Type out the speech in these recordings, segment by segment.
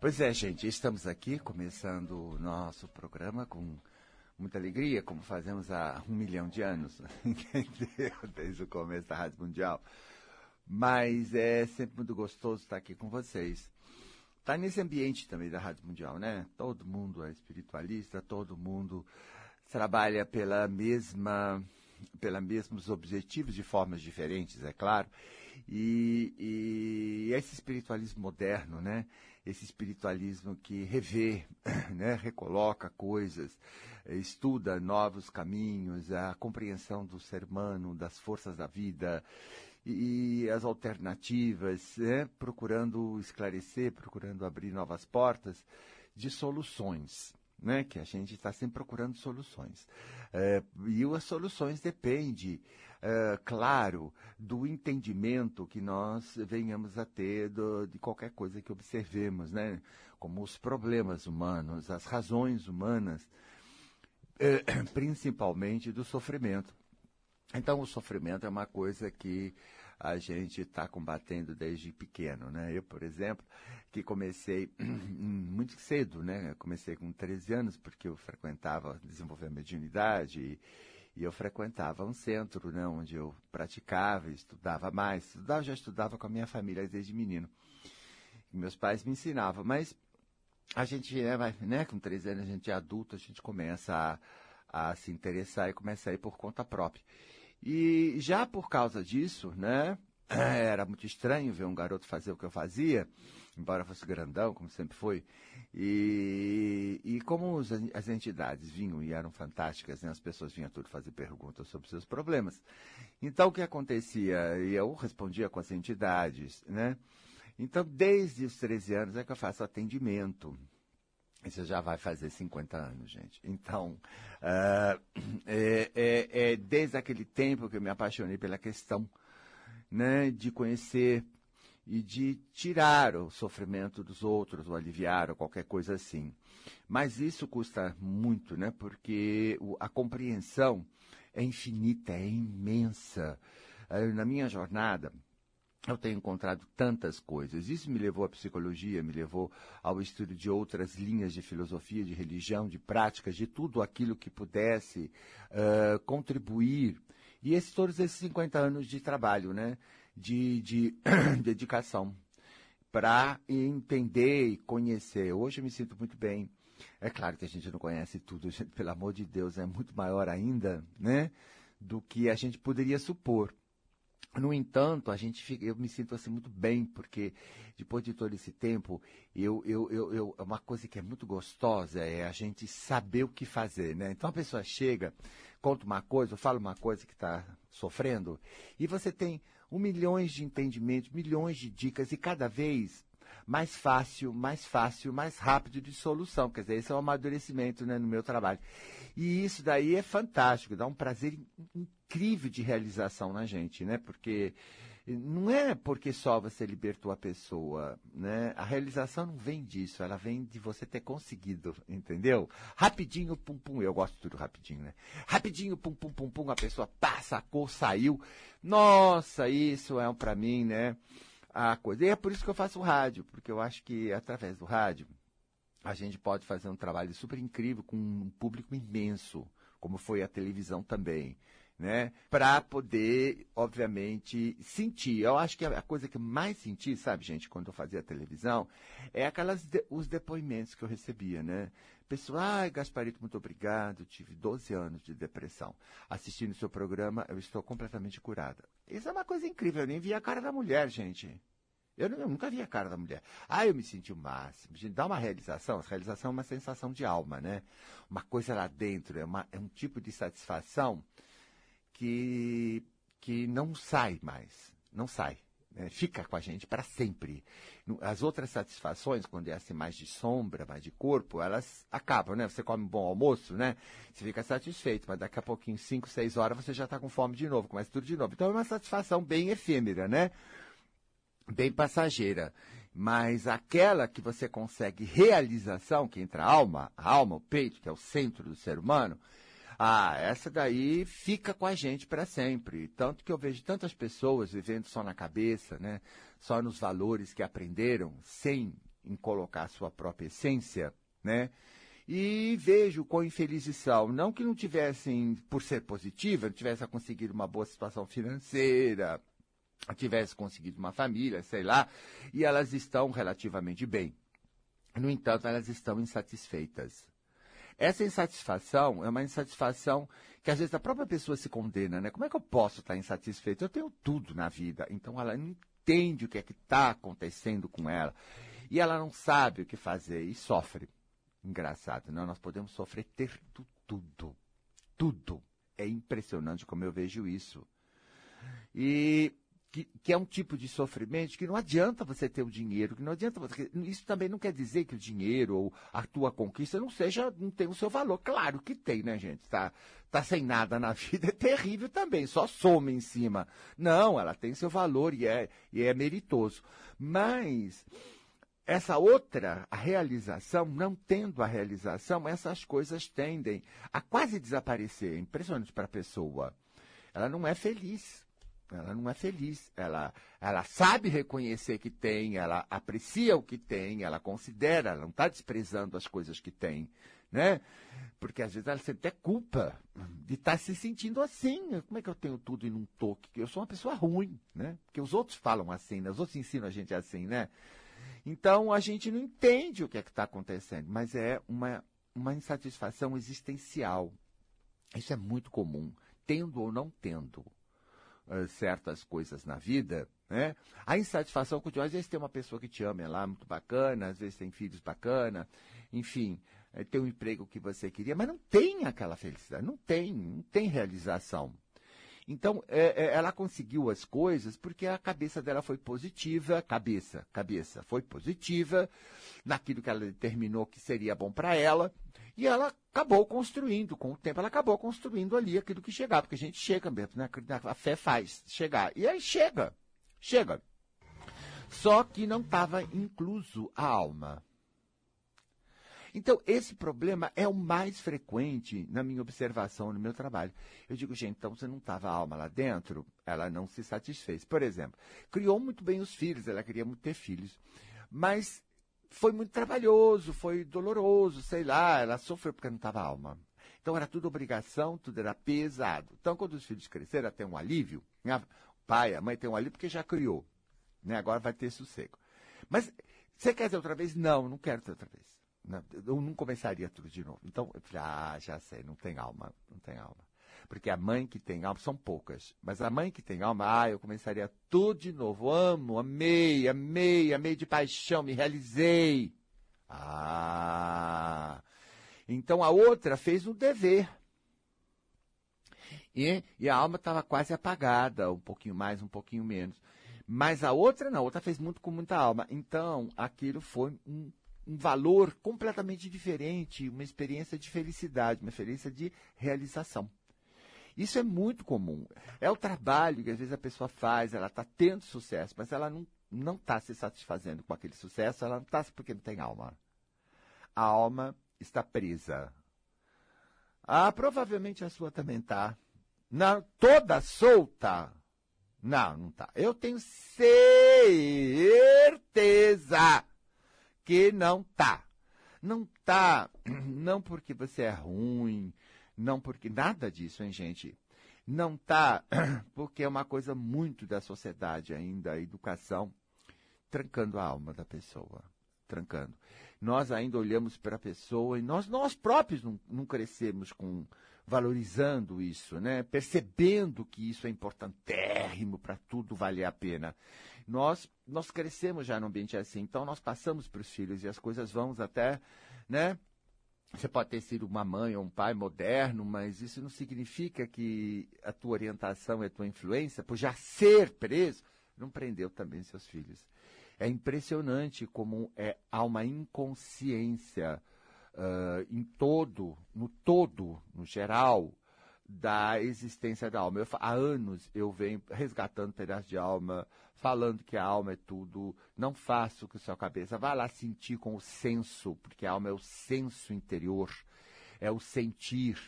Pois é, gente, estamos aqui começando o nosso programa com muita alegria, como fazemos há um milhão de anos, desde o começo da Rádio Mundial. Mas é sempre muito gostoso estar aqui com vocês. Está nesse ambiente também da Rádio Mundial, né? Todo mundo é espiritualista, todo mundo trabalha pela mesma pela mesmos objetivos de formas diferentes, é claro. E, e esse espiritualismo moderno, né? Esse espiritualismo que revê, né? Recoloca coisas, estuda novos caminhos, a compreensão do ser humano, das forças da vida e, e as alternativas, né? procurando esclarecer, procurando abrir novas portas de soluções né? Que a gente está sempre procurando soluções. É, e as soluções dependem, é, claro, do entendimento que nós venhamos a ter do, de qualquer coisa que observemos, né? Como os problemas humanos, as razões humanas, é, principalmente do sofrimento. Então, o sofrimento é uma coisa que a gente está combatendo desde pequeno, né? Eu, por exemplo, que comecei muito cedo, né? Comecei com 13 anos, porque eu frequentava desenvolver a mediunidade e, e eu frequentava um centro, né? Onde eu praticava, estudava mais. Estudava, já estudava com a minha família desde menino. E meus pais me ensinavam, mas a gente, vai, né? Com 13 anos a gente é adulto, a gente começa a, a se interessar e começa a ir por conta própria. E já por causa disso, né? Era muito estranho ver um garoto fazer o que eu fazia, embora fosse grandão, como sempre foi. E, e como os, as entidades vinham e eram fantásticas, né? as pessoas vinham tudo fazer perguntas sobre seus problemas. Então o que acontecia? Eu respondia com as entidades, né? Então, desde os 13 anos é que eu faço atendimento. Isso já vai fazer 50 anos, gente. Então, uh, é, é, é, desde aquele tempo que eu me apaixonei pela questão né, de conhecer e de tirar o sofrimento dos outros, ou aliviar, ou qualquer coisa assim. Mas isso custa muito, né? Porque a compreensão é infinita, é imensa. Uh, na minha jornada, eu tenho encontrado tantas coisas. Isso me levou à psicologia, me levou ao estudo de outras linhas de filosofia, de religião, de práticas, de tudo aquilo que pudesse uh, contribuir. E esses, todos esses 50 anos de trabalho, né? De, de dedicação para entender e conhecer. Hoje eu me sinto muito bem. É claro que a gente não conhece tudo, gente, pelo amor de Deus, é muito maior ainda, né? Do que a gente poderia supor. No entanto, a gente eu me sinto assim muito bem, porque depois de todo esse tempo, eu, eu, eu, eu, uma coisa que é muito gostosa é a gente saber o que fazer, né? Então a pessoa chega, conta uma coisa, fala uma coisa que está sofrendo, e você tem um milhões de entendimentos, milhões de dicas, e cada vez mais fácil, mais fácil, mais rápido de solução. Quer dizer, esse é o amadurecimento né, no meu trabalho. E isso daí é fantástico, dá um prazer incrível de realização na gente, né? Porque não é porque só você libertou a pessoa, né? A realização não vem disso, ela vem de você ter conseguido, entendeu? Rapidinho, pum, pum, eu gosto tudo rapidinho, né? Rapidinho, pum, pum, pum, pum, a pessoa pá, sacou, saiu. Nossa, isso é um para mim, né? a coisa. E é por isso que eu faço rádio, porque eu acho que através do rádio a gente pode fazer um trabalho super incrível com um público imenso, como foi a televisão também, né? Para poder, obviamente, sentir. Eu acho que a coisa que mais senti, sabe, gente, quando eu fazia televisão, é aquelas de, os depoimentos que eu recebia, né? Pessoal, ai, Gasparito, muito obrigado. Tive 12 anos de depressão. Assistindo seu programa, eu estou completamente curada. Isso é uma coisa incrível. Eu nem vi a cara da mulher, gente. Eu, eu, nunca vi a cara da mulher. Ah, eu me senti o máximo. Gente, dá uma realização. A realização é uma sensação de alma, né? Uma coisa lá dentro. É, uma, é um tipo de satisfação que, que não sai mais. Não sai. Né? Fica com a gente para sempre. As outras satisfações, quando é assim mais de sombra, mais de corpo, elas acabam, né? Você come um bom almoço, né? Você fica satisfeito, mas daqui a pouquinho, 5, 6 horas, você já está com fome de novo, começa tudo de novo. Então é uma satisfação bem efêmera, né? Bem passageira. Mas aquela que você consegue realização, que entra a alma, a alma, o peito, que é o centro do ser humano, ah, essa daí fica com a gente para sempre. Tanto que eu vejo tantas pessoas vivendo só na cabeça, né? Só nos valores que aprenderam, sem em colocar a sua própria essência, né? E vejo infelizes são. Não que não tivessem, por ser positiva, não tivessem conseguido uma boa situação financeira, tivesse conseguido uma família, sei lá, e elas estão relativamente bem. No entanto, elas estão insatisfeitas. Essa insatisfação é uma insatisfação que às vezes a própria pessoa se condena, né? Como é que eu posso estar insatisfeito? Eu tenho tudo na vida. Então ela não entende o que é que está acontecendo com ela. E ela não sabe o que fazer e sofre. Engraçado, não? Nós podemos sofrer ter tudo. Tudo. É impressionante como eu vejo isso. E que, que, é um tipo de sofrimento que não adianta você ter o dinheiro, que não adianta você, isso também não quer dizer que o dinheiro ou a tua conquista não seja, não tem o seu valor. Claro que tem, né, gente? Tá, tá sem nada na vida é terrível também, só soma em cima. Não, ela tem seu valor e é, e é meritoso. Mas essa outra, a realização, não tendo a realização, essas coisas tendem a quase desaparecer. É impressionante para a pessoa. Ela não é feliz ela não é feliz. Ela, ela sabe reconhecer que tem, ela aprecia o que tem, ela considera, ela não está desprezando as coisas que tem, né? Porque às vezes ela sente até culpa de estar tá se sentindo assim. Como é que eu tenho tudo e não tô? Eu sou uma pessoa ruim, né? Porque os outros falam assim, né? Os outros ensinam a gente assim, né? Então a gente não entende o que é que está acontecendo, mas é uma, uma insatisfação existencial. Isso é muito comum, tendo ou não tendo. Certas coisas na vida, né? A insatisfação continua. Às vezes tem uma pessoa que te ama, é lá muito bacana, às vezes tem filhos bacana, enfim, é, tem um emprego que você queria, mas não tem aquela felicidade, não tem, não tem realização. Então, é, ela conseguiu as coisas porque a cabeça dela foi positiva, cabeça, cabeça, foi positiva naquilo que ela determinou que seria bom para ela, e ela acabou construindo, com o tempo ela acabou construindo ali aquilo que chegava, porque a gente chega mesmo, né? A fé faz chegar. E aí chega, chega. Só que não estava incluso a alma. Então, esse problema é o mais frequente na minha observação, no meu trabalho. Eu digo, gente, então você não estava a alma lá dentro? Ela não se satisfez. Por exemplo, criou muito bem os filhos, ela queria muito ter filhos. Mas foi muito trabalhoso, foi doloroso, sei lá, ela sofreu porque não estava alma. Então era tudo obrigação, tudo era pesado. Então, quando os filhos cresceram, ela tem um alívio. O pai, a mãe tem um alívio porque já criou. Né? Agora vai ter sossego. Mas você quer ter outra vez? Não, não quero ter outra vez. Não, eu não começaria tudo de novo. Então, eu falei, ah, já sei, não tem alma, não tem alma. Porque a mãe que tem alma, são poucas, mas a mãe que tem alma, ah, eu começaria tudo de novo. Amo, amei, amei, amei de paixão, me realizei. Ah, então a outra fez um dever. E, e a alma estava quase apagada, um pouquinho mais, um pouquinho menos. Mas a outra não, a outra fez muito com muita alma. Então, aquilo foi um um valor completamente diferente, uma experiência de felicidade, uma experiência de realização. Isso é muito comum. É o trabalho que às vezes a pessoa faz, ela está tendo sucesso, mas ela não não está se satisfazendo com aquele sucesso, ela não está porque não tem alma. A alma está presa. Ah, provavelmente a sua também está. Não, toda solta. Não, não está. Eu tenho certeza que não tá. Não tá, não porque você é ruim, não porque nada disso, hein, gente? Não tá porque é uma coisa muito da sociedade ainda, a educação trancando a alma da pessoa, trancando. Nós ainda olhamos para a pessoa e nós nós próprios não, não crescemos com valorizando isso, né? Percebendo que isso é importantérrimo para tudo valer a pena. Nós nós crescemos já num ambiente assim, então nós passamos para os filhos e as coisas vão até, né? Você pode ter sido uma mãe ou um pai moderno, mas isso não significa que a tua orientação e a tua influência, por já ser preso, não prendeu também seus filhos. É impressionante como é, há uma inconsciência uh, em todo, no todo, no geral, da existência da alma. Eu, há anos eu venho resgatando pedaços de alma, falando que a alma é tudo. Não faço com sua cabeça. Vá lá sentir com o senso, porque a alma é o senso interior, é o sentir.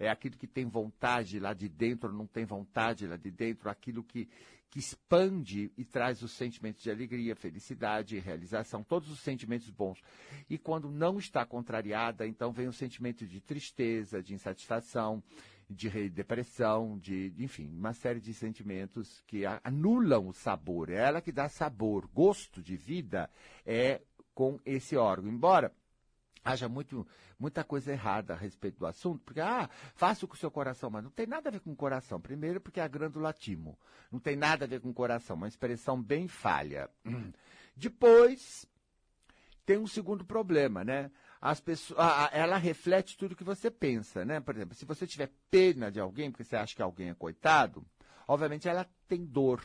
É aquilo que tem vontade lá de dentro, não tem vontade lá de dentro, aquilo que, que expande e traz os sentimentos de alegria, felicidade, realização, todos os sentimentos bons. E quando não está contrariada, então vem o sentimento de tristeza, de insatisfação, de depressão, de, enfim, uma série de sentimentos que anulam o sabor. É ela que dá sabor, gosto de vida é com esse órgão. Embora haja muito, muita coisa errada a respeito do assunto, porque, ah, faça com o seu coração, mas não tem nada a ver com o coração. Primeiro, porque é a glândula timo. Não tem nada a ver com o coração, uma expressão bem falha. Depois, tem um segundo problema, né? As pessoas, ela reflete tudo que você pensa, né? Por exemplo, se você tiver pena de alguém, porque você acha que alguém é coitado, obviamente ela tem dor.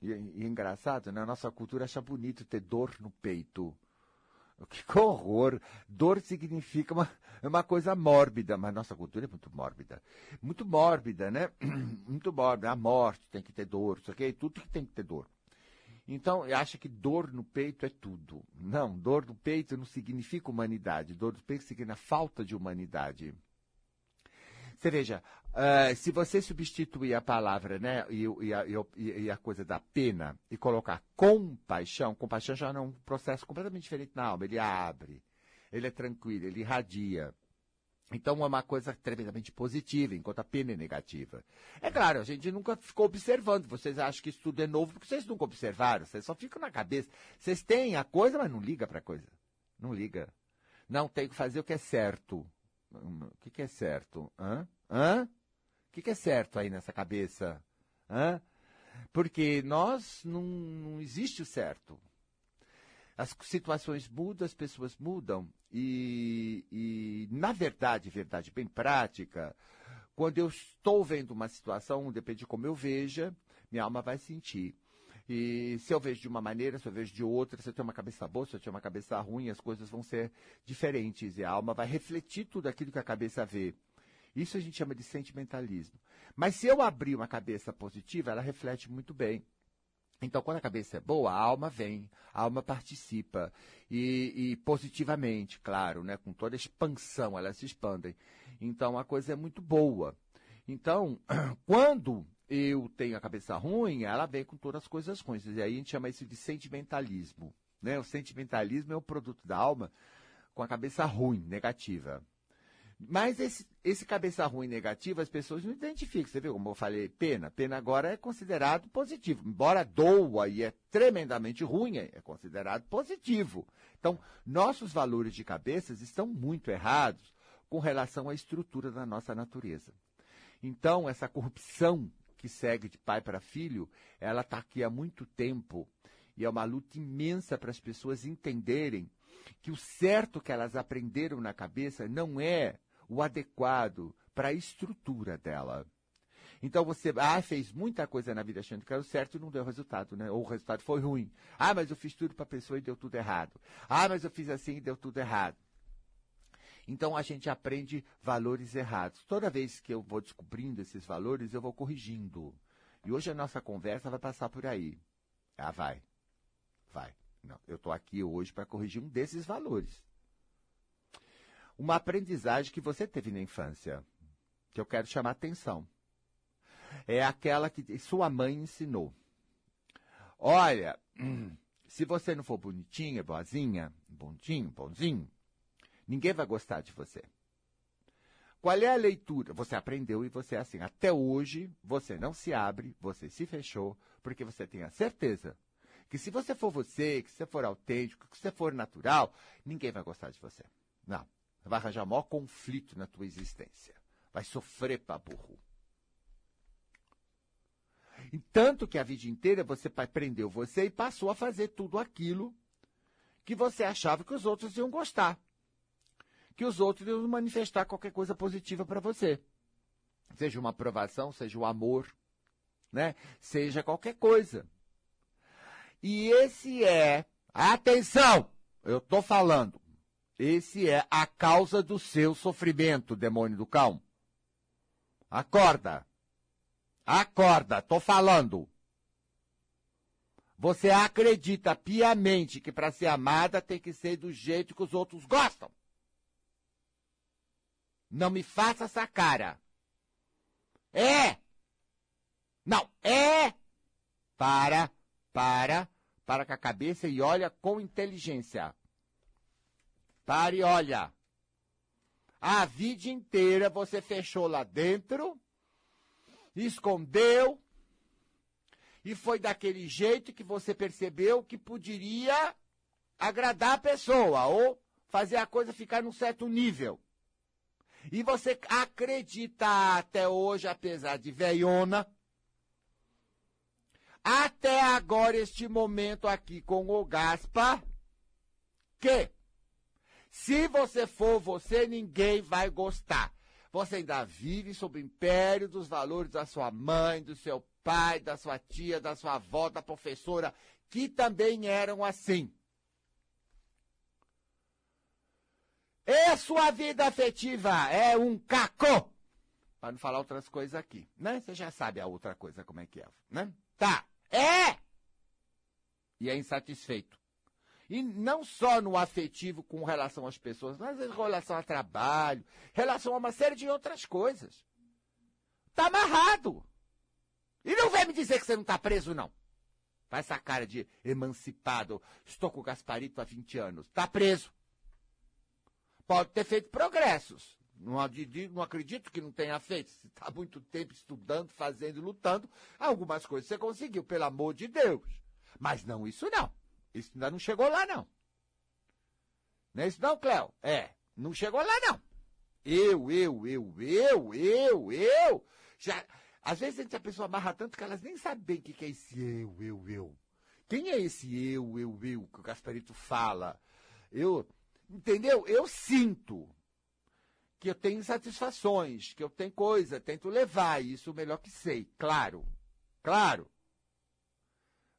E, e é engraçado, né? A nossa cultura acha bonito ter dor no peito. Que horror! Dor significa uma, uma coisa mórbida, mas nossa cultura é muito mórbida. Muito mórbida, né? Muito mórbida. A morte tem que ter dor, isso aqui, tudo que tem que ter dor. Então, acha que dor no peito é tudo. Não, dor no peito não significa humanidade. Dor no peito significa falta de humanidade. Você veja, uh, se você substituir a palavra, né, e, e, a, e, a, coisa da pena, e colocar compaixão, compaixão já é um processo completamente diferente na alma. Ele abre, ele é tranquilo, ele irradia. Então é uma coisa tremendamente positiva, enquanto a pena é negativa. É claro, a gente nunca ficou observando. Vocês acham que isso tudo é novo porque vocês nunca observaram. Vocês só ficam na cabeça. Vocês têm a coisa, mas não liga para a coisa. Não liga. Não tem que fazer o que é certo. O que, que é certo? Hã? Hã? O que, que é certo aí nessa cabeça? Hã? Porque nós não, não existe o certo. As situações mudam, as pessoas mudam. E, e, na verdade, verdade bem prática, quando eu estou vendo uma situação, depende de como eu veja, minha alma vai sentir. E se eu vejo de uma maneira, se eu vejo de outra, se eu tenho uma cabeça boa, se eu tenho uma cabeça ruim, as coisas vão ser diferentes. E a alma vai refletir tudo aquilo que a cabeça vê. Isso a gente chama de sentimentalismo. Mas se eu abrir uma cabeça positiva, ela reflete muito bem. Então, quando a cabeça é boa, a alma vem, a alma participa. E, e, positivamente, claro, né? com toda a expansão, elas se expandem. Então, a coisa é muito boa. Então, quando eu tenho a cabeça ruim, ela vem com todas as coisas ruins. E aí a gente chama isso de sentimentalismo. Né? O sentimentalismo é o produto da alma com a cabeça ruim, negativa. Mas esse, esse cabeça ruim negativo, as pessoas não identificam. Você viu como eu falei, pena? Pena agora é considerado positivo. Embora doa e é tremendamente ruim, é considerado positivo. Então, nossos valores de cabeças estão muito errados com relação à estrutura da nossa natureza. Então, essa corrupção que segue de pai para filho, ela está aqui há muito tempo. E é uma luta imensa para as pessoas entenderem que o certo que elas aprenderam na cabeça não é o adequado para a estrutura dela. Então você, ah, fez muita coisa na vida achando que era o certo e não deu resultado, né? Ou o resultado foi ruim. Ah, mas eu fiz tudo para a pessoa e deu tudo errado. Ah, mas eu fiz assim e deu tudo errado. Então a gente aprende valores errados. Toda vez que eu vou descobrindo esses valores, eu vou corrigindo. E hoje a nossa conversa vai passar por aí. Ah, vai. Vai. Não, eu estou aqui hoje para corrigir um desses valores uma aprendizagem que você teve na infância, que eu quero chamar atenção. É aquela que sua mãe ensinou. Olha, se você não for bonitinha, boazinha, bonitinho, bonzinho, ninguém vai gostar de você. Qual é a leitura? Você aprendeu e você é assim. Até hoje, você não se abre, você se fechou, porque você tem a certeza que se você for você, que você for autêntico, que você for natural, ninguém vai gostar de você. Não vai arranjar maior conflito na tua existência. Vai sofrer para burro. E tanto que a vida inteira você prendeu você e passou a fazer tudo aquilo que você achava que os outros iam gostar. Que os outros iam manifestar qualquer coisa positiva para você. Seja uma aprovação, seja o um amor, né? Seja qualquer coisa. E esse é, atenção, eu estou falando, esse é a causa do seu sofrimento, demônio do cão. Acorda. Acorda, tô falando. Você acredita piamente que para ser amada tem que ser do jeito que os outros gostam. Não me faça essa cara. É. Não, é. Para, para, para com a cabeça e olha com inteligência. Para e olha. A vida inteira você fechou lá dentro, escondeu, e foi daquele jeito que você percebeu que poderia agradar a pessoa ou fazer a coisa ficar num certo nível. E você acredita até hoje, apesar de veiona, até agora, este momento aqui com o Gaspa, que se você for você, ninguém vai gostar. Você ainda vive sob o império dos valores da sua mãe, do seu pai, da sua tia, da sua avó, da professora, que também eram assim. E sua vida afetiva é um caco. Para não falar outras coisas aqui, né? Você já sabe a outra coisa como é que é, né? Tá. É! E é insatisfeito. E não só no afetivo com relação às pessoas, mas em relação ao trabalho, relação a uma série de outras coisas. Tá amarrado. E não vem me dizer que você não tá preso, não. Faz essa cara de emancipado. Estou com o Gasparito há 20 anos. Tá preso. Pode ter feito progressos. Não, não acredito que não tenha feito. Se está muito tempo estudando, fazendo, lutando, algumas coisas você conseguiu, pelo amor de Deus. Mas não isso não. Isso ainda não chegou lá, não. Não é isso não, Cléo? É, não chegou lá, não. Eu, eu, eu, eu, eu, eu. Já, às vezes a pessoa amarra tanto que elas nem sabem o que é esse eu, eu, eu. Quem é esse eu, eu, eu que o Gasparito fala? Eu, entendeu? Eu sinto que eu tenho satisfações, que eu tenho coisa, tento levar isso o melhor que sei, claro, claro.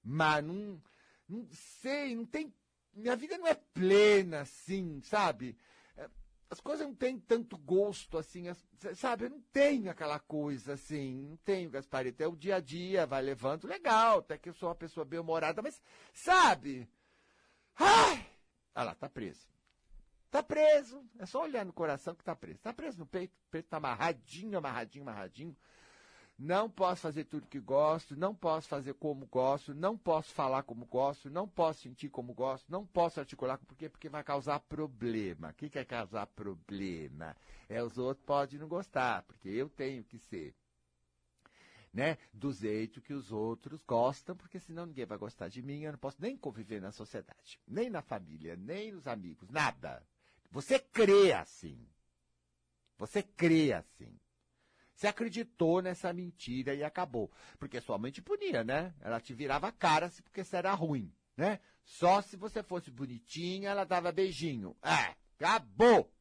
Mas não, não sei, não tem, minha vida não é plena assim, sabe? É, as coisas não têm tanto gosto assim, sabe? Eu não tenho aquela coisa assim, não tenho, Gasparito. É o dia a dia, vai levando, legal, até que eu sou uma pessoa bem-humorada, mas, sabe? Ai! Ah lá, tá preso. Tá preso. É só olhar no coração que tá preso. Tá preso no peito. O peito tá amarradinho, amarradinho, amarradinho. Não posso fazer tudo que gosto, não posso fazer como gosto, não posso falar como gosto, não posso sentir como gosto, não posso articular. Por quê? Porque vai causar problema. O que, que é causar problema? É os outros podem não gostar, porque eu tenho que ser. Né, do jeito que os outros gostam, porque senão ninguém vai gostar de mim, eu não posso nem conviver na sociedade, nem na família, nem nos amigos, nada. Você crê assim. Você crê assim. Você acreditou nessa mentira e acabou. Porque sua mãe te punia, né? Ela te virava a cara porque você era ruim, né? Só se você fosse bonitinha, ela dava beijinho. É, acabou.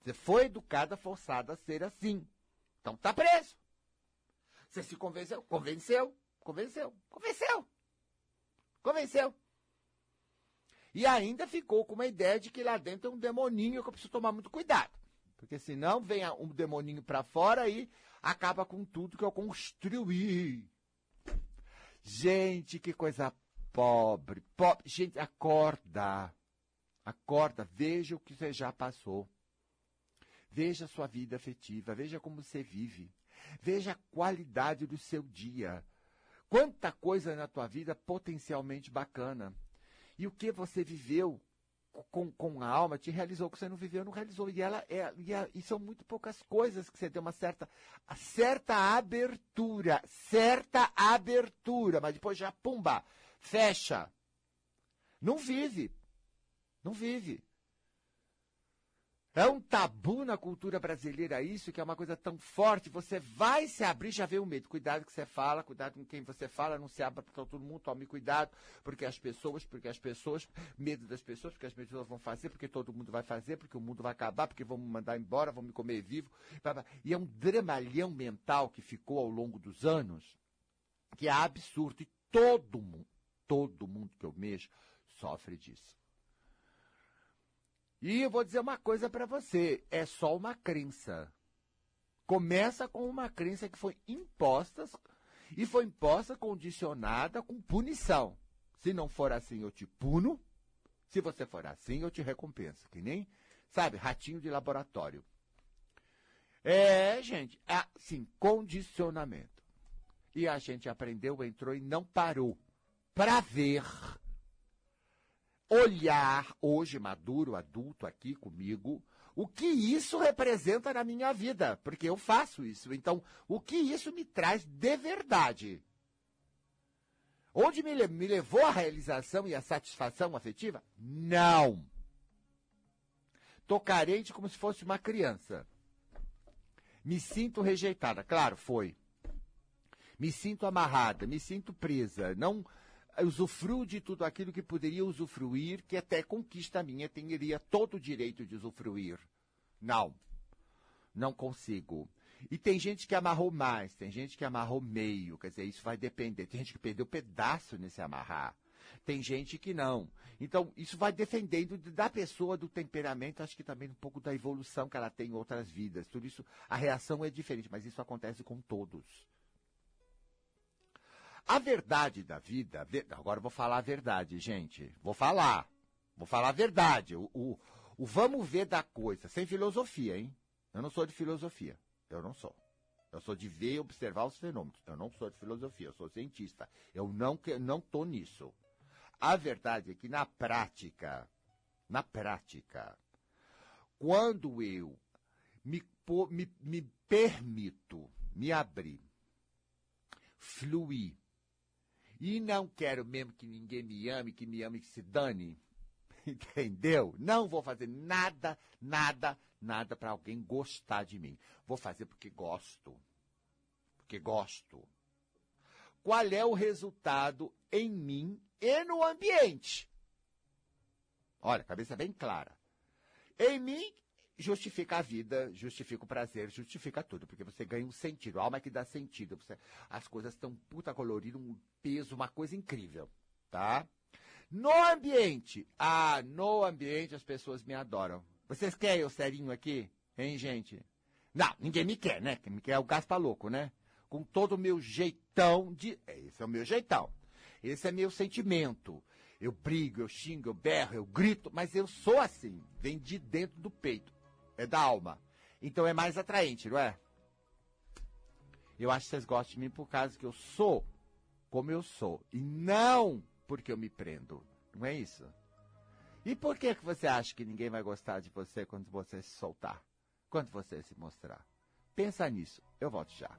Você foi educada, forçada a ser assim. Então tá preso. Você se convenceu, convenceu, convenceu, convenceu. Convenceu. E ainda ficou com uma ideia de que lá dentro é um demoninho que eu preciso tomar muito cuidado. Porque senão vem um demoninho para fora e acaba com tudo que eu construí. Gente, que coisa pobre. pobre. Gente, acorda. Acorda, veja o que você já passou. Veja a sua vida afetiva, veja como você vive. Veja a qualidade do seu dia. Quanta coisa na tua vida potencialmente bacana. E o que você viveu com, com a alma te realizou, o que você não viveu, não realizou. E, ela é, e, a, e são muito poucas coisas que você tem uma certa, certa abertura, certa abertura, mas depois já, pumba, fecha. Não vive. Não vive. É um tabu na cultura brasileira isso, que é uma coisa tão forte. Você vai se abrir, já vê o medo. Cuidado que você fala, cuidado com quem você fala, não se abra para todo mundo, tome cuidado, porque as pessoas, porque as pessoas, medo das pessoas, porque as pessoas vão fazer, porque todo mundo vai fazer, porque o mundo vai acabar, porque vão me mandar embora, vão me comer vivo. E é um dramalhão mental que ficou ao longo dos anos, que é absurdo. E todo mundo, todo mundo que eu mexo, sofre disso. E eu vou dizer uma coisa para você: é só uma crença. Começa com uma crença que foi imposta e foi imposta condicionada com punição. Se não for assim, eu te puno. Se você for assim, eu te recompenso. Que nem, sabe, ratinho de laboratório. É, gente, assim, condicionamento. E a gente aprendeu, entrou e não parou para ver, olhar, hoje maduro, adulto aqui comigo, o que isso representa na minha vida, porque eu faço isso. Então, o que isso me traz de verdade? Onde me, me levou a realização e a satisfação afetiva? Não. Tô carente como se fosse uma criança. Me sinto rejeitada. Claro, foi. Me sinto amarrada, me sinto presa. Não usufruo de tudo aquilo que poderia usufruir, que até conquista minha teria todo o direito de usufruir. Não. Não consigo. E tem gente que amarrou mais, tem gente que amarrou meio, quer dizer, isso vai depender. Tem gente que perdeu pedaço nesse amarrar. Tem gente que não. Então, isso vai defendendo da pessoa, do temperamento, acho que também um pouco da evolução que ela tem em outras vidas. Tudo isso, a reação é diferente, mas isso acontece com todos. A verdade da vida, agora vou falar a verdade, gente. Vou falar. Vou falar a verdade. O, o, o vamos ver da coisa, sem filosofia, hein? Eu não sou de filosofia. Eu não sou. Eu sou de ver e observar os fenômenos. Eu não sou de filosofia, eu sou cientista. Eu não não tô nisso. A verdade é que na prática, na prática, quando eu me, me, me permito me abrir, fluir, e não quero mesmo que ninguém me ame, que me ame, que se dane. Entendeu? Não vou fazer nada, nada, nada para alguém gostar de mim. Vou fazer porque gosto. Porque gosto. Qual é o resultado em mim e no ambiente? Olha, cabeça bem clara. Em mim justifica a vida, justifica o prazer, justifica tudo, porque você ganha um sentido, a alma é que dá sentido. Você, as coisas estão puta coloridas, um peso, uma coisa incrível, tá? No ambiente, ah, no ambiente as pessoas me adoram. Vocês querem o serinho aqui? Hein, gente? Não, ninguém me quer, né? Quem me quer é o Gaspa Louco, né? Com todo o meu jeitão de. Esse é o meu jeitão. Esse é meu sentimento. Eu brigo, eu xingo, eu berro, eu grito, mas eu sou assim. Vem de dentro do peito é da alma. Então é mais atraente, não é? Eu acho que vocês gostam de mim por causa que eu sou como eu sou. E não porque eu me prendo. Não é isso? E por que, que você acha que ninguém vai gostar de você quando você se soltar? Quando você se mostrar? Pensa nisso. Eu volto já.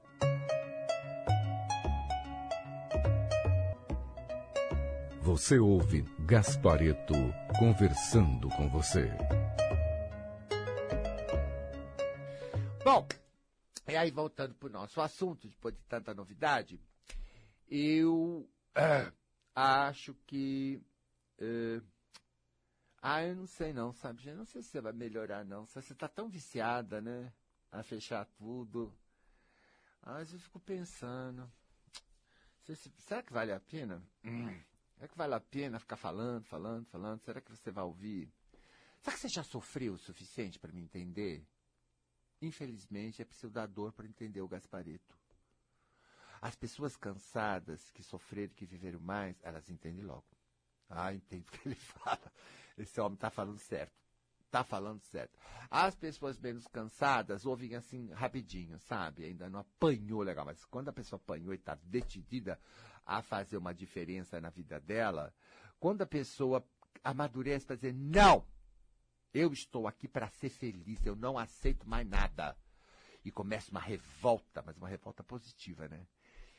Você ouve Gaspareto conversando com você. Bom, e aí voltando para o nosso assunto, depois de tanta novidade, eu uh, acho que. Uh, ah, eu não sei não, sabe? Eu não sei se você vai melhorar não. Você está tão viciada, né? A fechar tudo. Às vezes eu fico pensando. Será que vale a pena? Hum, será que vale a pena ficar falando, falando, falando? Será que você vai ouvir? Será que você já sofreu o suficiente para me entender? Infelizmente, é preciso dar dor para entender o Gaspareto. As pessoas cansadas, que sofreram, que viveram mais, elas entendem logo. Ah, entende o que ele fala. Esse homem está falando certo. Está falando certo. As pessoas menos cansadas ouvem assim rapidinho, sabe? Ainda não apanhou legal. Mas quando a pessoa apanhou e está decidida a fazer uma diferença na vida dela, quando a pessoa amadurece para dizer, não, eu estou aqui para ser feliz, eu não aceito mais nada. E começa uma revolta, mas uma revolta positiva, né?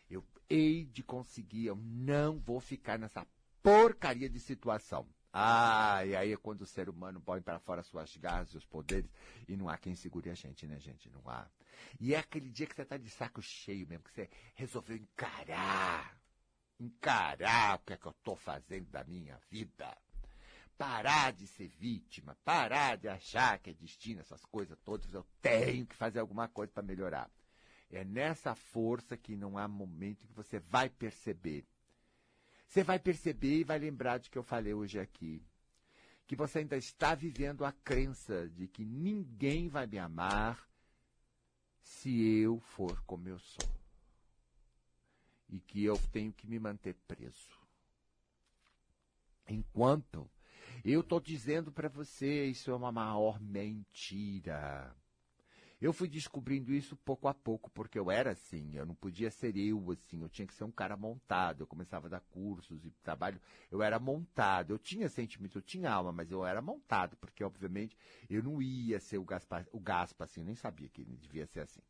Eu hei de conseguir, eu não vou ficar nessa porcaria de situação. Ah, e aí é quando o ser humano põe para fora suas garras, seus poderes, e não há quem segure a gente, né, gente? Não há. E é aquele dia que você está de saco cheio mesmo, que você resolveu encarar, encarar o que é que eu estou fazendo da minha vida parar de ser vítima, parar de achar que é destino, essas coisas todas, eu tenho que fazer alguma coisa para melhorar. É nessa força que não há momento que você vai perceber. Você vai perceber e vai lembrar de que eu falei hoje aqui. Que você ainda está vivendo a crença de que ninguém vai me amar se eu for como eu sou. E que eu tenho que me manter preso. Enquanto eu estou dizendo para você, isso é uma maior mentira. Eu fui descobrindo isso pouco a pouco, porque eu era assim, eu não podia ser eu assim, eu tinha que ser um cara montado. Eu começava a dar cursos e trabalho, eu era montado. Eu tinha sentimento, eu tinha alma, mas eu era montado, porque obviamente eu não ia ser o Gaspar, o Gaspa assim, eu nem sabia que devia ser assim.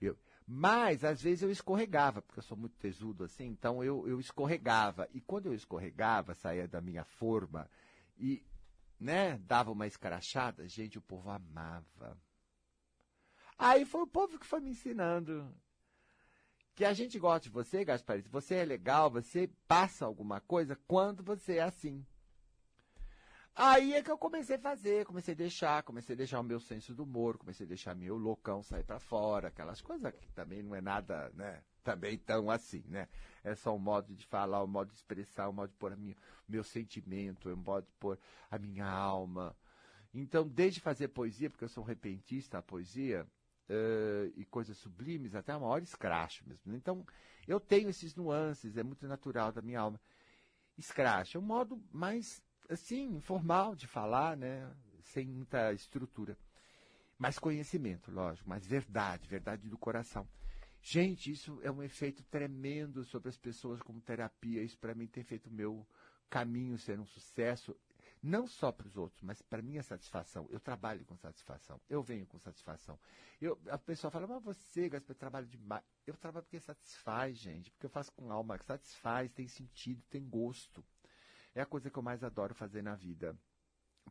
Eu, mas às vezes eu escorregava, porque eu sou muito tesudo assim, então eu, eu escorregava. E quando eu escorregava, saía da minha forma e né, dava uma escarachada, gente, o povo amava Aí foi o povo que foi me ensinando que a gente gosta de você, Gasparito. Você é legal, você passa alguma coisa quando você é assim. Aí é que eu comecei a fazer, comecei a deixar, comecei a deixar o meu senso do humor, comecei a deixar meu loucão sair para fora, aquelas coisas que também não é nada, né? Também tão assim, né? É só um modo de falar, um modo de expressar, um modo de pôr o meu sentimento, um modo de pôr a minha alma. Então, desde fazer poesia, porque eu sou um repentista, a poesia, uh, e coisas sublimes, até a maior escracho mesmo. Então, eu tenho esses nuances, é muito natural da minha alma. Escracho é um modo mais, assim, informal de falar, né? Sem muita estrutura. Mais conhecimento, lógico, mais verdade, verdade do coração. Gente, isso é um efeito tremendo sobre as pessoas como terapia. Isso para mim tem feito o meu caminho ser um sucesso não só para os outros, mas para minha satisfação. Eu trabalho com satisfação, eu venho com satisfação. Eu, a pessoa fala, mas você, Gaspar, trabalha demais. Eu trabalho porque satisfaz, gente, porque eu faço com alma, que satisfaz, tem sentido, tem gosto. É a coisa que eu mais adoro fazer na vida.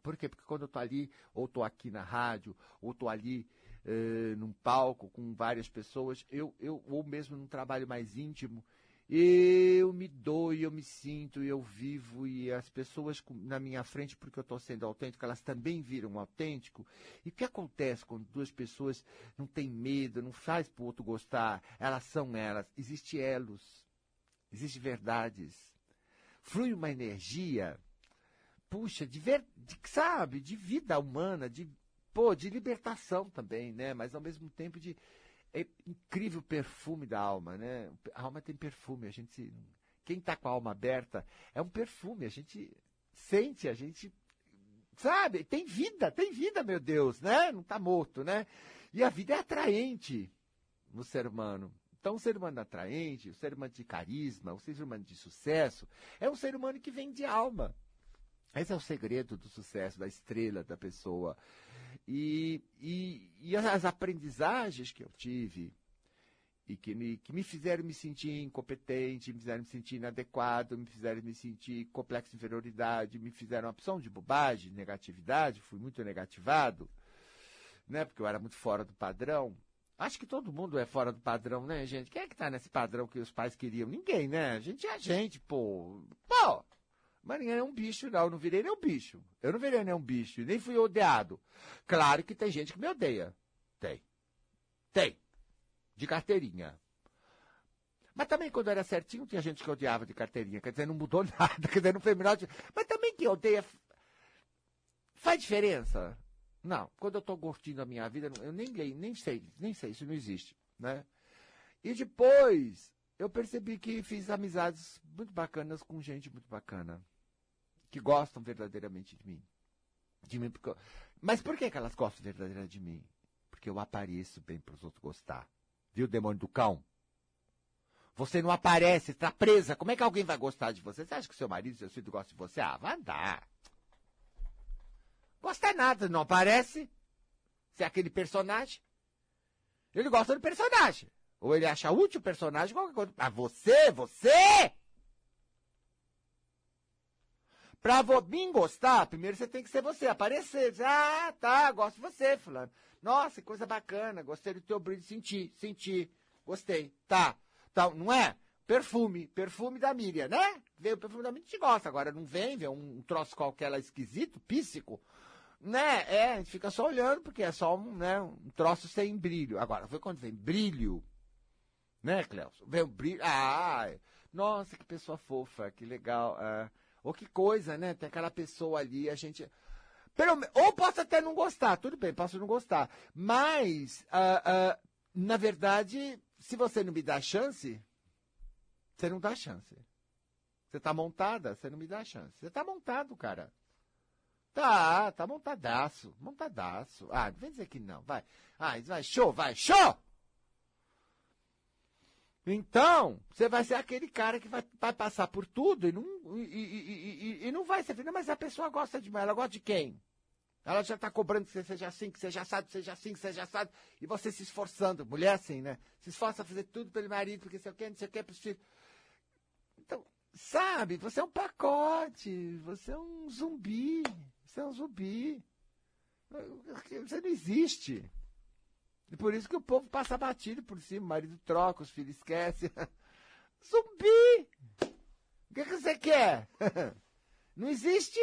Por quê? Porque quando eu estou ali, ou estou aqui na rádio, ou estou ali eh, num palco com várias pessoas, eu, eu, ou mesmo num trabalho mais íntimo, eu me dou e eu me sinto e eu vivo e as pessoas na minha frente, porque eu estou sendo autêntico, elas também viram autêntico. E o que acontece quando duas pessoas não têm medo, não faz para o outro gostar, elas são elas. Existem elos, existem verdades. Flui uma energia, puxa, de, ver, de sabe, de vida humana, de, pô, de libertação também, né? Mas ao mesmo tempo de é incrível o perfume da alma, né? A alma tem perfume, a gente. Quem está com a alma aberta é um perfume, a gente sente, a gente. Sabe? Tem vida, tem vida, meu Deus, né? Não está morto, né? E a vida é atraente no ser humano. Então, o ser humano atraente, o ser humano de carisma, o ser humano de sucesso, é um ser humano que vem de alma. Esse é o segredo do sucesso, da estrela da pessoa. E, e, e as aprendizagens que eu tive e que me, que me fizeram me sentir incompetente, me fizeram me sentir inadequado, me fizeram me sentir complexo de inferioridade, me fizeram uma opção de bobagem, negatividade, fui muito negativado, né, porque eu era muito fora do padrão. Acho que todo mundo é fora do padrão, né, gente? Quem é que tá nesse padrão que os pais queriam? Ninguém, né? A gente é a gente, pô. Pô! Ninguém é um bicho, não. Eu não virei nem um bicho. Eu não virei nem um bicho. Nem fui odiado. Claro que tem gente que me odeia. Tem. Tem. De carteirinha. Mas também quando era certinho, tinha gente que odiava de carteirinha. Quer dizer, não mudou nada. Quer dizer, não foi melhor. De... Mas também que odeia. Faz diferença? Não. Quando eu estou curtindo a minha vida, eu nem nem sei, nem sei, isso não existe. Né? E depois, eu percebi que fiz amizades muito bacanas com gente muito bacana que gostam verdadeiramente de mim. De mim porque eu... Mas por que, que elas gostam verdadeiramente de mim? Porque eu apareço bem para os outros gostar. Viu, demônio do cão? Você não aparece, está presa. Como é que alguém vai gostar de você? Você acha que seu marido, seu filho gosta de você? Ah, vai andar. Gosta nada, não aparece. Você é aquele personagem. Ele gosta do personagem. Ou ele acha útil o personagem, qualquer coisa. Mas você, você! Pra mim gostar, primeiro você tem que ser você, aparecer. Dizer, ah, tá, gosto de você, fulano. Nossa, que coisa bacana, gostei do teu brilho, senti, senti, gostei, tá. Então, não é? Perfume, perfume da Miriam, né? Veio o perfume da Miriam, a gente gosta. Agora não vem, vê um troço qualquer lá esquisito, píssico, né? É, a gente fica só olhando, porque é só um, né, um troço sem brilho. Agora, foi quando vem brilho, né, Cléo? Vem o brilho, ah, nossa, que pessoa fofa, que legal, ah. Ou que coisa, né? Tem aquela pessoa ali, a gente. Pelo, ou posso até não gostar, tudo bem, posso não gostar. Mas, uh, uh, na verdade, se você não me dá chance, você não dá chance. Você tá montada, você não me dá chance. Você tá montado, cara. Tá, tá montadaço, montadaço. Ah, não vem dizer que não, vai. Ah, vai, show, vai, show! Então, você vai ser aquele cara que vai, vai passar por tudo e não, e, e, e, e não vai ser. Não, mas a pessoa gosta de ela gosta de quem? Ela já está cobrando que você seja assim, que seja assado, que seja assim, que seja assado. E você se esforçando. Mulher assim, né? Se esforça a fazer tudo pelo marido, porque o quê, não sei o quê, para os filhos. Então, sabe, você é um pacote, você é um zumbi, você é um zumbi. Você não existe. E por isso que o povo passa batido por cima, o marido troca, os filhos esquecem. Zumbi! O que, que você quer? Não existe.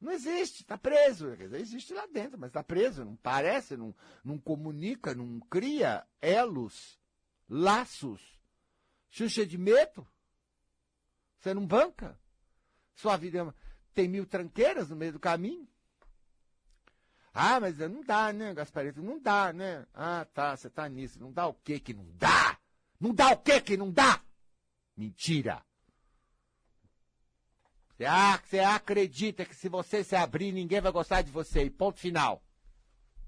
Não existe, está preso. Quer dizer, existe lá dentro, mas está preso, não parece, não, não comunica, não cria elos, laços. Xuxa de medo. Você não banca. Sua vida tem mil tranqueiras no meio do caminho. Ah, mas não dá, né, Gasparito? Não dá, né? Ah, tá, você tá nisso. Não dá o quê que não dá? Não dá o quê que não dá? Mentira. Você, acredita que se você se abrir, ninguém vai gostar de você. E ponto final.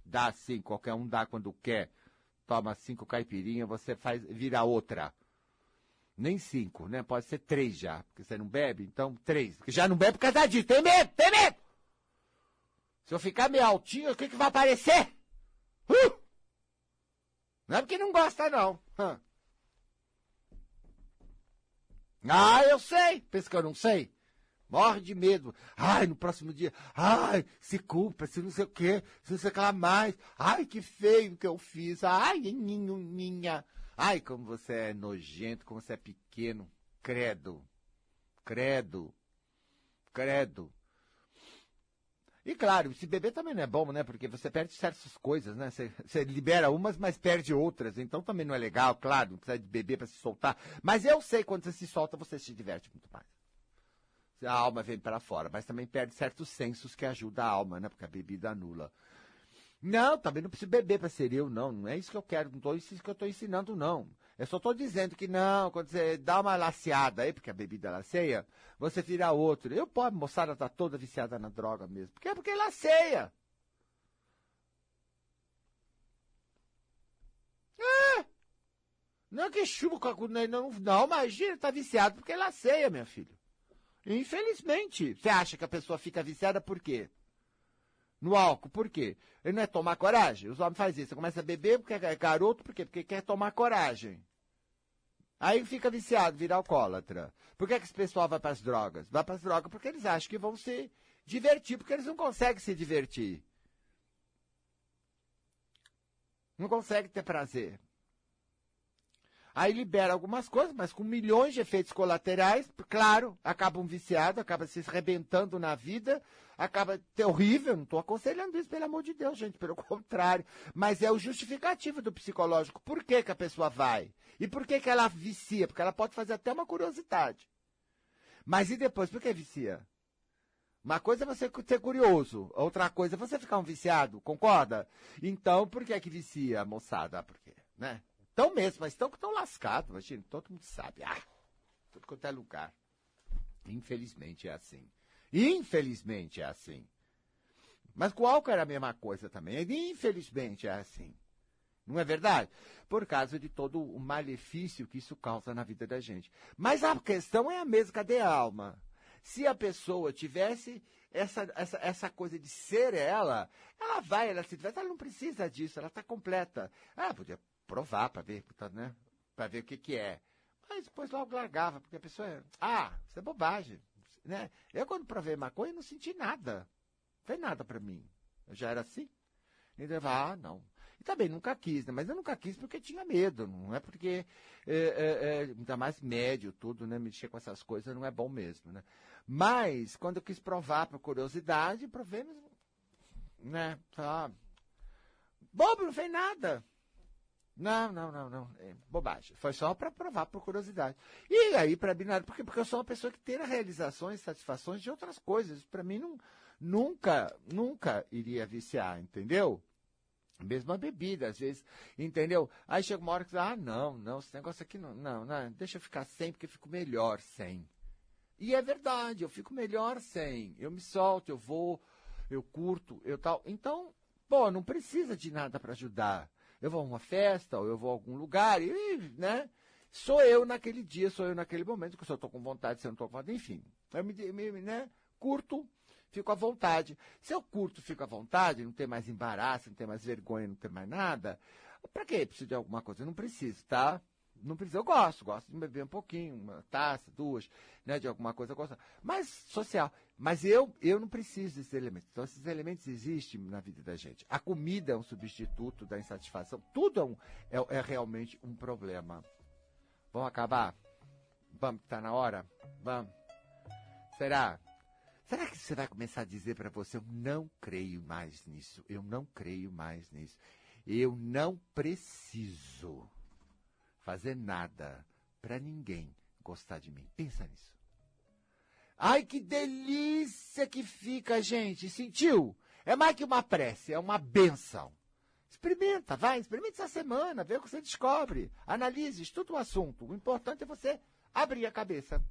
Dá sim, qualquer um dá quando quer. Toma cinco caipirinhas, você faz, vira outra. Nem cinco, né? Pode ser três já. Porque você não bebe, então três. Porque já não bebe por causa disso. Tem medo, tem medo! Se eu ficar meio altinho, o que, que vai aparecer? Uh! Não é porque não gosta, não. Ah, eu sei. Pensa que eu não sei? Morre de medo. Ai, no próximo dia. Ai, se culpa, se não sei o quê, se não sei o que lá mais. Ai, que feio que eu fiz. Ai, ninho, minha. Ai, como você é nojento, como você é pequeno. Credo. Credo. Credo. E claro, se beber também não é bom, né? Porque você perde certas coisas, né? Você, libera umas, mas perde outras. Então também não é legal, claro, não precisa de beber para se soltar. Mas eu sei quando você se solta, você se diverte muito mais. A alma vem para fora, mas também perde certos sensos que ajudam a alma, né? Porque a bebida anula. Não, também não preciso beber para ser eu, não. Não é isso que eu quero, não é isso que eu estou ensinando, não. Eu só estou dizendo que não, quando você dá uma laceada aí, porque a bebida laceia, você vira outro. Eu, a moçada tá toda viciada na droga mesmo. Por quê? Porque laceia. É. Não é que chuva, não, não, imagina, tá viciado porque laceia, minha filha. Infelizmente. Você acha que a pessoa fica viciada por quê? No álcool. Por quê? Ele não é tomar coragem. Os homens fazem isso. Começa a beber porque é garoto, por quê? Porque quer tomar coragem. Aí fica viciado, vira alcoólatra. Por que, que esse pessoal vai para as drogas? Vai para as drogas porque eles acham que vão se divertir, porque eles não conseguem se divertir. Não conseguem ter prazer. Aí libera algumas coisas, mas com milhões de efeitos colaterais, claro, acabam viciados, acaba se arrebentando na vida, acaba horrível. Não estou aconselhando isso, pelo amor de Deus, gente, pelo contrário. Mas é o justificativo do psicológico. Por que, que a pessoa vai? E por que, que ela vicia? Porque ela pode fazer até uma curiosidade. Mas e depois, por que vicia? Uma coisa é você ser curioso, outra coisa é você ficar um viciado, concorda? Então, por que que vicia, moçada? Por quê? Né? Estão mesmo, mas estão que estão lascados, imagina, todo mundo sabe. Ah, tudo quanto é lugar. Infelizmente é assim. Infelizmente é assim. Mas com o álcool era a mesma coisa também. Infelizmente é assim. Não é verdade? Por causa de todo o malefício que isso causa na vida da gente. Mas a questão é a mesma, cadê a alma? Se a pessoa tivesse essa, essa, essa coisa de ser ela, ela vai, ela se tivesse, ela não precisa disso, ela está completa. Ah, podia provar para ver, né? Para ver o que, que é. Mas depois logo largava, porque a pessoa. Ah, isso é bobagem. Né? Eu, quando provei maconha, não senti nada. Não fez nada para mim. Eu já era assim. Então, ah, não. E também nunca quis, né? Mas eu nunca quis porque tinha medo, não é porque, é, é, é, ainda mais médio, tudo, né? Mexer com essas coisas não é bom mesmo, né? Mas, quando eu quis provar por curiosidade, provei, né? Ah, bobo, não fez nada. Não, não, não, não. É bobagem. Foi só para provar por curiosidade. E aí, para binário, porque, porque eu sou uma pessoa que tem realizações, satisfações de outras coisas. Para mim, não, nunca, nunca iria viciar, entendeu? Mesmo a bebida, às vezes, entendeu? Aí chega uma hora que você ah, não, não, esse negócio aqui não, não, não, deixa eu ficar sem, porque eu fico melhor sem. E é verdade, eu fico melhor sem. Eu me solto, eu vou, eu curto, eu tal. Então, pô, não precisa de nada para ajudar. Eu vou a uma festa, ou eu vou a algum lugar, e, né? Sou eu naquele dia, sou eu naquele momento, que se eu estou com vontade, se eu não estou com vontade, enfim. Eu me, me né? curto, fico à vontade. Se eu curto, fico à vontade, não tem mais embaraço, não tem mais vergonha, não tem mais nada, para que preciso de alguma coisa? Eu não preciso, tá? Não precisa, eu gosto, gosto de beber um pouquinho, uma taça, duas, né, de alguma coisa, gosto. Mas social. Mas eu, eu não preciso desses elementos. Então, esses elementos existem na vida da gente. A comida é um substituto da insatisfação. Tudo é, um, é, é realmente um problema. Vamos acabar? Vamos, está na hora? Vamos. Será? Será que você vai começar a dizer para você, eu não creio mais nisso, eu não creio mais nisso, eu não preciso fazer nada para ninguém gostar de mim. Pensa nisso. Ai, que delícia que fica, gente. Sentiu? É mais que uma prece, é uma benção. Experimenta, vai, experimenta essa semana, vê o que você descobre. Analise, estuda o assunto. O importante é você abrir a cabeça.